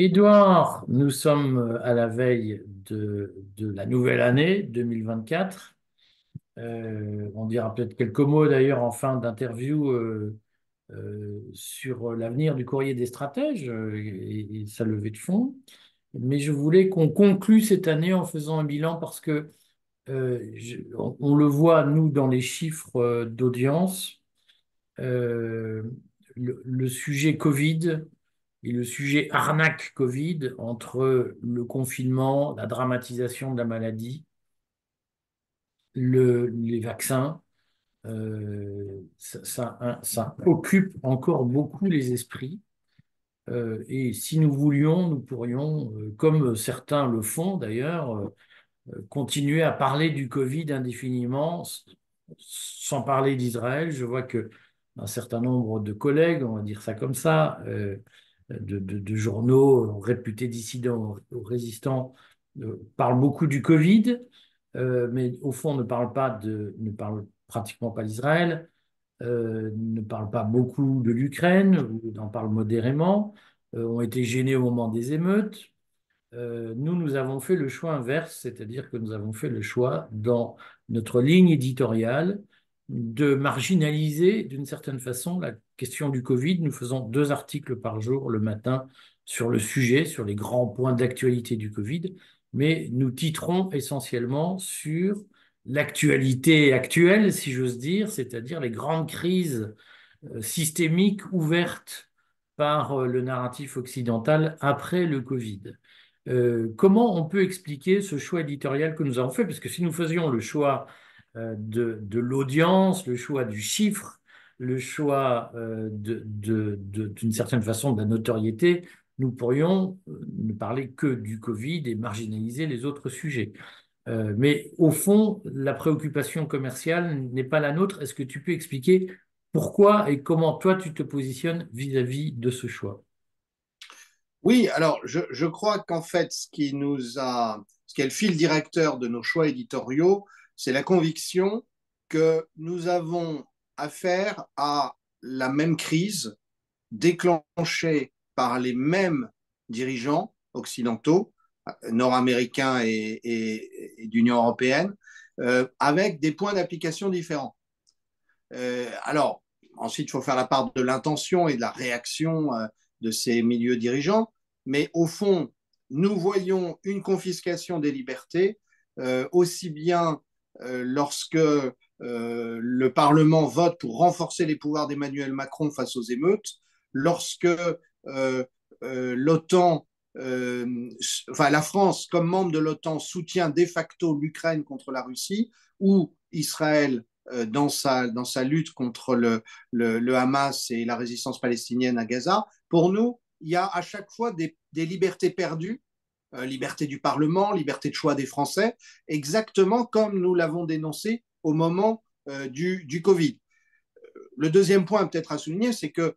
Édouard, nous sommes à la veille de, la nouvelle année 2024. Euh, on dira peut-être quelques mots d'ailleurs en fin d'interview euh, euh, sur l'avenir du courrier des stratèges euh, et, sa levée de fonds. Mais je voulais qu'on conclue cette année en faisant un bilan parce que euh, on, le voit, nous, dans les chiffres euh, d'audience, euh, le sujet Covid et le sujet arnaque Covid entre le confinement, la dramatisation de la maladie, le- les vaccins, euh, ça, ça- occupe encore beaucoup les esprits. Euh, et si nous voulions, nous pourrions, euh, comme certains le font d'ailleurs, continuer à parler du Covid indéfiniment, sans parler d'Israël. Je vois que un certain nombre de collègues, on va dire ça comme ça, de, journaux réputés dissidents ou résistants, euh, parlent beaucoup du Covid, euh, mais au fond ne parlent pas de, ne parlent pratiquement pas d'Israël, euh, ne parlent pas beaucoup de l'Ukraine, ou en parlent modérément, ont été gênés au moment des émeutes. Nous, nous avons fait le choix inverse, c'est-à-dire que nous avons fait le choix dans notre ligne éditoriale de marginaliser d'une certaine façon la question du Covid. Nous faisons deux articles par jour le matin sur le sujet, sur les grands points d'actualité du Covid, mais nous titrons essentiellement sur l'actualité actuelle, si j'ose dire, c'est-à-dire les grandes crises euh, systémiques ouvertes par euh, le narratif occidental après le Covid. Euh, comment on peut expliquer ce choix éditorial que nous avons fait? Parce que si nous faisions le choix de, de l'audience, le choix du chiffre, le choix euh, d'une certaine façon de la notoriété, nous pourrions euh, ne parler que du Covid et marginaliser les autres sujets. Euh, mais au fond, la préoccupation commerciale n'est pas la nôtre. Est-ce que tu peux expliquer pourquoi et comment toi tu te positionnes vis-à-vis de ce choix? Oui, alors je, je crois qu'en fait, ce qui nous a, ce qui est le fil directeur de nos choix éditoriaux, c'est la conviction que nous avons affaire à la même crise déclenchée par les mêmes dirigeants occidentaux, nord-américains et, d'Union européenne, euh, avec des points d'application différents. Euh, alors, ensuite, il faut faire la part de l'intention et de la réaction euh, de ces milieux dirigeants. Mais au fond, nous voyons une confiscation des libertés, aussi bien lorsque euh, le Parlement vote pour renforcer les pouvoirs d'Emmanuel Macron face aux émeutes, lorsque euh, euh, l'OTAN, euh, enfin la France, comme membre de l'OTAN, soutient de facto l'Ukraine contre la Russie, ou Israël euh, dans sa, dans sa lutte contre le, le, le, Hamas et la résistance palestinienne à Gaza, pour nous, il y a à chaque fois des, des libertés perdues, euh, liberté du Parlement, liberté de choix des Français, exactement comme nous l'avons dénoncé au moment euh, du, Covid. Le deuxième point peut-être à souligner, c'est que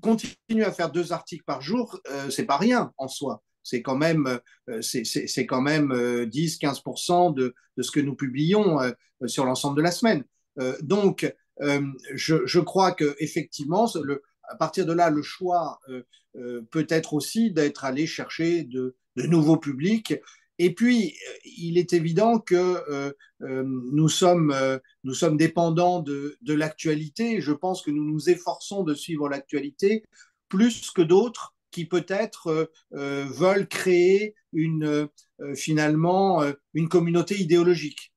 continuer à faire deux articles par jour, euh, c'est pas rien en soi. C'est quand même, euh, c'est quand même 10-15% de, de, ce que nous publions euh, sur l'ensemble de la semaine. Euh, donc, euh, je, je, crois que effectivement, le, à partir de là, le choix euh, peut être aussi d'être allé chercher de, nouveaux publics. Et puis, il est évident que nous sommes, dépendants de, l'actualité. Je pense que nous nous efforçons de suivre l'actualité plus que d'autres qui peut-être veulent créer une, finalement une communauté idéologique.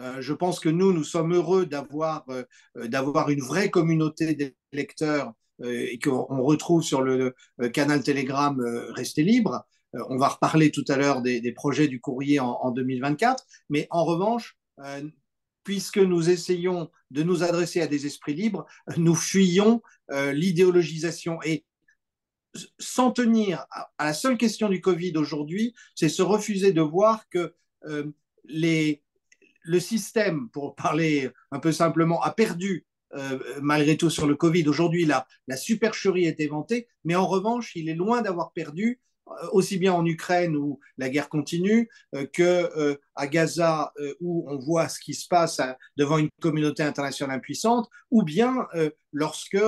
Euh, je pense que nous, nous sommes heureux d'avoir euh, une vraie communauté euh, et qu'on retrouve sur le, le canal Telegram Restez libre. on va reparler tout à l'heure des, projets du courrier en, en, 2024. Mais en revanche, puisque nous essayons de nous adresser à des esprits libres, nous fuyons l'idéologisation. Et s'en tenir à, la seule question du Covid aujourd'hui, c'est se refuser de voir que le système, pour parler un peu simplement, a perdu euh, malgré tout sur le Covid. Aujourd'hui, la, la supercherie est éventée mais en revanche, il est loin d'avoir perdu euh, aussi bien en Ukraine où la guerre continue euh, que euh, à Gaza où on voit ce qui se passe devant une communauté internationale impuissante, ou bien lorsque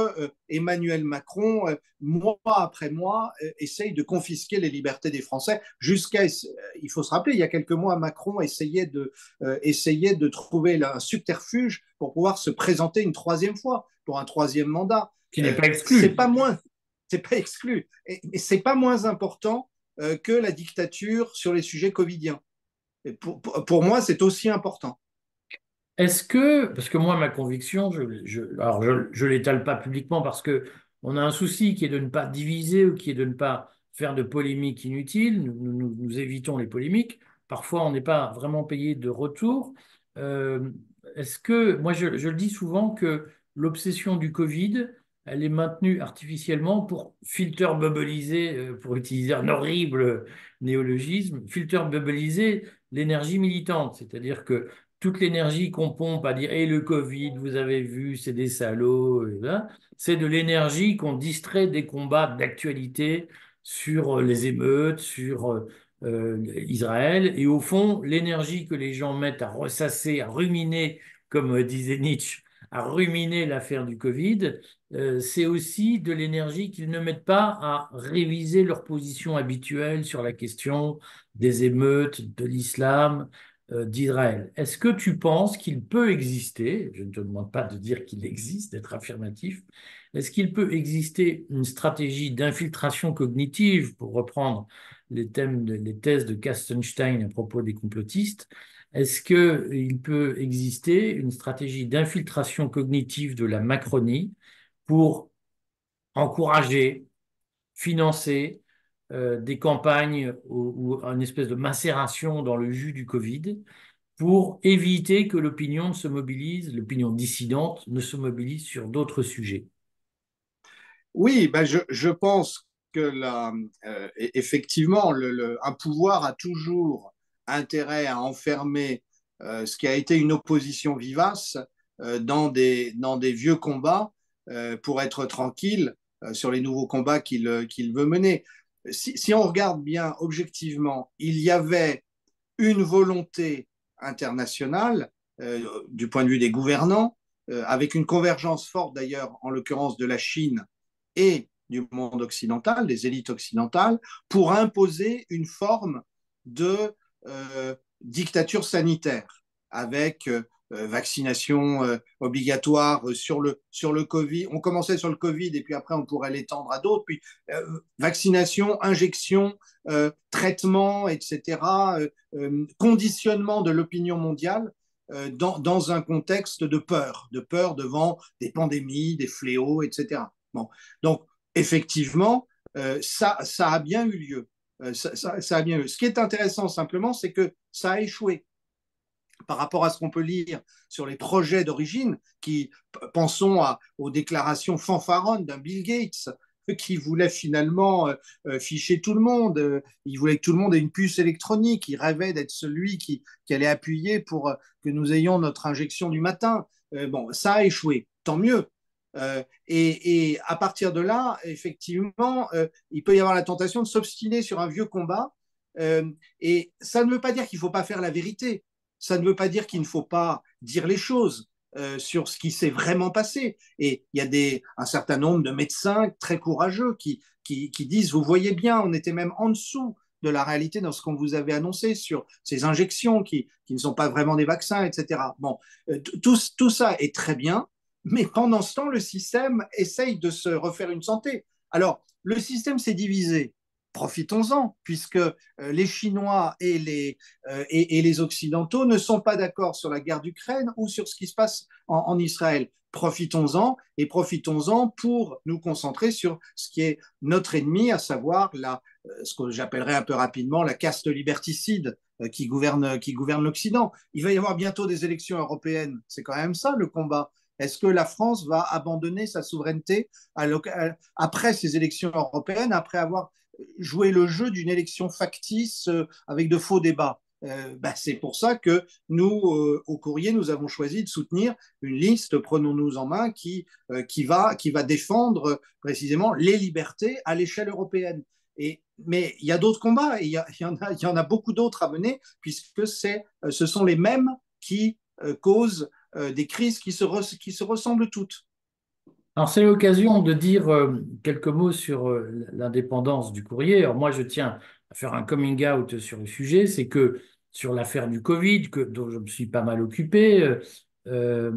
Emmanuel Macron, mois après mois, essaye de confisquer les libertés des Français. Jusqu'à, il faut se rappeler, il y a quelques mois, Macron essayait de, essayait de trouver un subterfuge pour pouvoir se présenter une troisième fois pour un troisième mandat. Qui n'est pas exclu. C'est pas moins c'est pas exclu. Et, c'est pas moins important euh, que la dictature sur les sujets covidiens. Pour, pour, moi, c'est aussi important. Est-ce que, parce que moi, ma conviction, je, je alors je ne l'étale pas publiquement parce que on a un souci qui est de ne pas diviser ou qui est de ne pas faire de polémiques inutiles. Nous, nous, nous évitons les polémiques. Parfois, on n'est pas vraiment payé de retour. Euh, Est-ce que, moi, je, je, le dis souvent que l'obsession du Covid, elle est maintenue artificiellement pour filter bubbliser, euh, pour utiliser un horrible néologisme, filter bubbliser l'énergie militante. C'est-à-dire que toute l'énergie qu'on pompe à dire et le Covid, vous avez vu, c'est des salauds, c'est de l'énergie qu'on distrait des combats d'actualité sur les émeutes, sur euh, Israël. Et au fond, l'énergie que les gens mettent à ressasser, à ruminer, comme disait Nietzsche, à ruminer l'affaire du Covid, euh, c'est aussi de l'énergie qu'ils ne mettent pas à réviser leur position habituelle sur la question des émeutes, de l'islam, euh, d'Israël. Est-ce que tu penses qu'il peut exister, je ne te demande pas de dire qu'il existe, d'être affirmatif, est-ce qu'il peut exister une stratégie d'infiltration cognitive, pour reprendre les, thèmes les thèses de Kastenstein à propos des complotistes, est-ce qu'il peut exister une stratégie d'infiltration cognitive de la Macronie pour encourager, financer euh, des campagnes ou, une espèce de macération dans le jus du Covid pour éviter que l'opinion se mobilise, l'opinion dissidente ne se mobilise sur d'autres sujets. Oui, ben je, je, pense que la, euh, effectivement, le, un pouvoir a toujours intérêt à enfermer euh, ce qui a été une opposition vivace dans, des, dans des vieux combats pour être tranquille euh, sur les nouveaux combats qu'il euh, qu'il veut mener. Si, on regarde bien objectivement, il y avait une volonté internationale euh, du point de vue des gouvernants, avec une convergence forte d'ailleurs, en l'occurrence de la Chine et du monde occidental, des élites occidentales, pour imposer une forme de euh, dictature sanitaire avec euh, vaccination euh, obligatoire sur le, sur le Covid. On commençait sur le Covid et puis après on pourrait l'étendre à d'autres. Puis euh, vaccination, injection, euh, traitement, etc. conditionnement de l'opinion mondiale dans, dans, un contexte de peur, de peur devant des pandémies, des fléaux, etc. Bon. Donc effectivement, ça, ça a bien eu lieu. Euh, ça, ça, a bien eu. Ce qui est intéressant simplement, c'est que ça a échoué par rapport à ce qu'on peut lire sur les projets d'origine, qui pensons aux déclarations fanfaronnes d'un Bill Gates qui voulait finalement euh, euh, ficher tout le monde. Euh, il voulait que tout le monde ait une puce électronique. Il rêvait d'être celui qui, allait appuyer pour euh, que nous ayons notre injection du matin. Euh, bon, ça a échoué. Tant mieux. Euh, et, et, à partir de là, effectivement, euh, il peut y avoir la tentation de s'obstiner sur un vieux combat. Euh, et ça ne veut pas dire qu'il ne faut pas faire la vérité. Ça ne veut pas dire qu'il ne faut pas dire les choses euh, sur ce qui s'est vraiment passé. Et il y a un certain nombre de médecins très courageux qui, disent, vous voyez bien, on était même en dessous de la réalité dans ce qu'on vous avait annoncé sur ces injections qui, qui ne sont pas vraiment des vaccins, etc. Bon, euh, tout, tout ça est très bien, mais pendant ce temps, le système essaye de se refaire une santé. Alors, le système s'est divisé. Profitons-en, puisque euh, les Chinois et les, euh, et, les Occidentaux ne sont pas d'accord sur la guerre d'Ukraine ou sur ce qui se passe en, Israël. Profitons-en et profitons-en pour nous concentrer sur ce qui est notre ennemi, à savoir la, euh, ce que j'appellerais un peu rapidement la caste liberticide qui gouverne, qui gouverne l'Occident. Il va y avoir bientôt des élections européennes. C'est quand même ça le combat. Est-ce que la France va abandonner sa souveraineté après ces élections européennes, après avoir joué le jeu d'une élection factice euh, avec de faux débats bah, c'est pour ça que nous, au courrier, nous avons choisi de soutenir une liste, prenons-nous en main, qui, qui, va, qui va défendre précisément les libertés à l'échelle européenne. Et, mais il y a d'autres combats, il y, en a, y en a beaucoup d'autres à mener, puisque ce sont les mêmes qui causent des crises qui se, qui se ressemblent toutes. Alors, c'est l'occasion de dire euh, quelques mots sur euh, l'indépendance du courrier. Alors, moi, je tiens à faire un coming out sur le sujet. C'est que sur l'affaire du Covid, dont je me suis pas mal occupé, euh,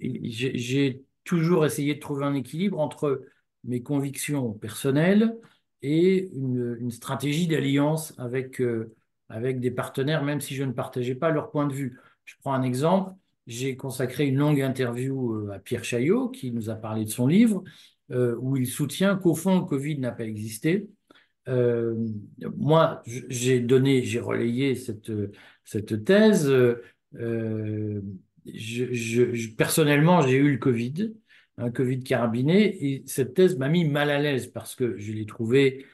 j'ai toujours essayé de trouver un équilibre entre mes convictions personnelles et une, une stratégie d'alliance avec, avec des partenaires, même si je ne partageais pas leur point de vue. Je prends un exemple j'ai consacré une longue interview euh, à Pierre Chaillot, qui nous a parlé de son livre, euh, où il soutient qu'au fond, le Covid n'a pas existé. Euh, moi, j'ai donné, j'ai relayé cette, cette thèse. Personnellement, j'ai eu le Covid, un Covid carabiné, et cette thèse m'a mis mal à l'aise parce que je l'ai trouvée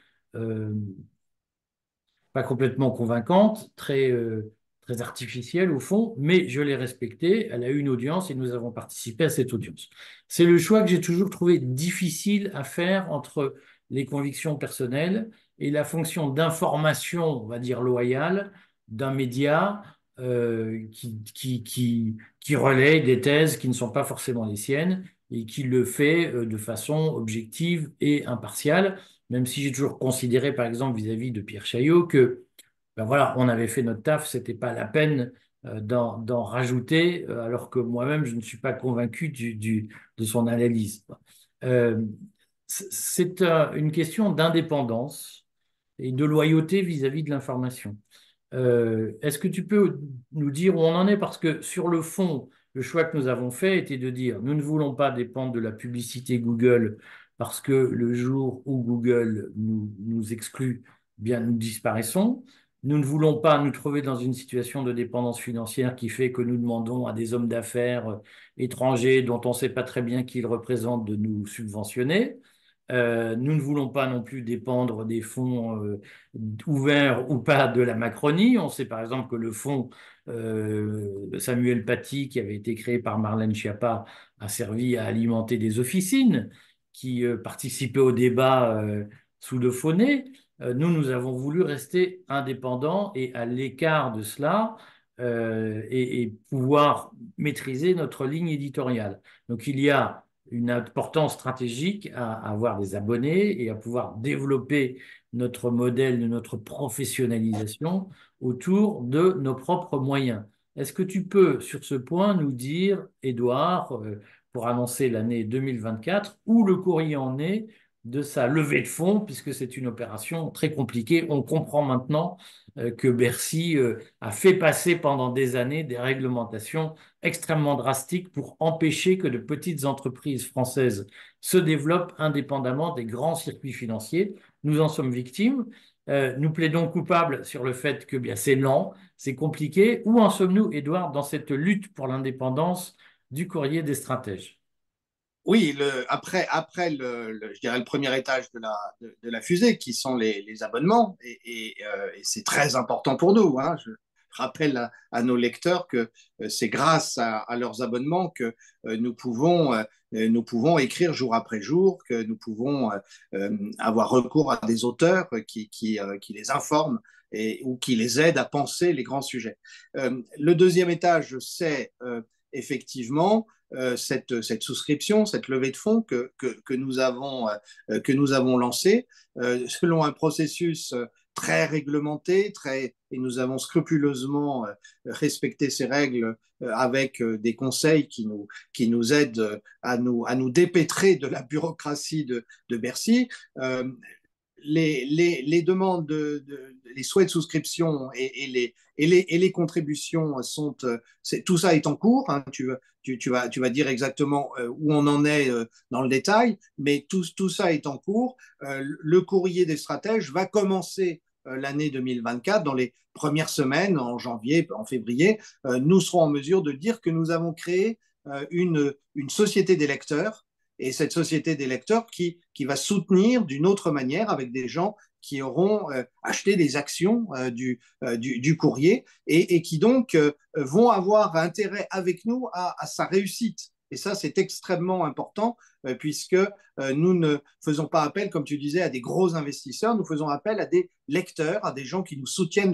pas complètement convaincante, très artificielle au fond, mais je l'ai respectée. Elle a eu une audience et nous avons participé à cette audience. C'est le choix que j'ai toujours trouvé difficile à faire entre les convictions personnelles et la fonction d'information, on va dire loyale, d'un média euh, qui, qui, qui, qui relaie des thèses qui ne sont pas forcément les siennes et qui le fait euh, de façon objective et impartiale, même si j'ai toujours considéré, par exemple, vis-à-vis -vis de Pierre Chaillot, que ben voilà, on avait fait notre taf, c'était pas la peine euh, d'en rajouter, euh, alors que moi-même, je ne suis pas convaincu de son analyse. Euh, c'est une question d'indépendance et de loyauté vis-à-vis de l'information. Est-ce que tu peux nous dire où on en est? Parce que sur le fond, le choix que nous avons fait était de dire nous ne voulons pas dépendre de la publicité Google parce que le jour où Google nous, exclut, bien nous disparaissons. Nous ne voulons pas nous trouver dans une situation de dépendance financière qui fait que nous demandons à des hommes d'affaires euh, étrangers dont on ne sait pas très bien qui ils représentent de nous subventionner. Euh, nous ne voulons pas non plus dépendre des fonds euh, ouverts ou pas de la Macronie. On sait par exemple que le fonds Samuel Paty, qui avait été créé par Marlène Schiappa, a servi à alimenter des officines qui participaient au débat sous le faux. Euh, nous, nous avons voulu rester indépendants et à l'écart de cela euh, et, pouvoir maîtriser notre ligne éditoriale. Donc il y a une importance stratégique à, avoir des abonnés et à pouvoir développer notre modèle de notre professionnalisation autour de nos propres moyens. Est-ce que tu peux, sur ce point, nous dire, Édouard, euh, pour annoncer l'année 2024, où le courrier en est de sa levée de fonds, puisque c'est une opération très compliquée. On comprend maintenant euh, que Bercy euh, a fait passer pendant des années des réglementations extrêmement drastiques pour empêcher que de petites entreprises françaises se développent indépendamment des grands circuits financiers. Nous en sommes victimes. Euh, nous plaidons coupables sur le fait que bien c'est lent, c'est compliqué. Où en sommes-nous, Edouard, dans cette lutte pour l'indépendance du courrier des stratèges? Oui, le, après, après le, je dirais le premier étage de la, de, la fusée, qui sont les, les abonnements, et, euh, et, c'est très important pour nous. Hein. Je rappelle à, nos lecteurs que euh, c'est grâce à, leurs abonnements que euh, nous, pouvons, nous pouvons écrire jour après jour, que nous pouvons avoir recours à des auteurs qui, qui, qui les informent et, ou qui les aident à penser les grands sujets. le deuxième étage, c'est effectivement euh, cette, cette, souscription, cette levée de fonds que, que, que nous, avons, euh, que nous avons lancée euh, selon un processus très réglementé, très, et nous avons scrupuleusement respecté ces règles avec des conseils qui nous, qui nous aident à nous, à nous dépêtrer de la bureaucratie de, de Bercy. Les, demandes, de, les souhaits de souscription et, les, contributions sont, tout ça est en cours. Hein, tu, vas, dire exactement euh, où on en est euh, dans le détail, mais tout, ça est en cours. Euh, le courrier des stratèges va commencer l'année 2024, dans les premières semaines, en janvier, en février, nous serons en mesure de dire que nous avons créé une, une société des lecteurs et cette société des lecteurs qui, qui va soutenir d'une autre manière avec des gens qui auront acheté des actions du, du, courrier et, qui donc vont avoir intérêt avec nous à, à sa réussite. Et ça, c'est extrêmement important puisque nous ne faisons pas appel, comme tu disais, à des gros investisseurs, nous faisons appel à des lecteurs, à des gens qui nous soutiennent.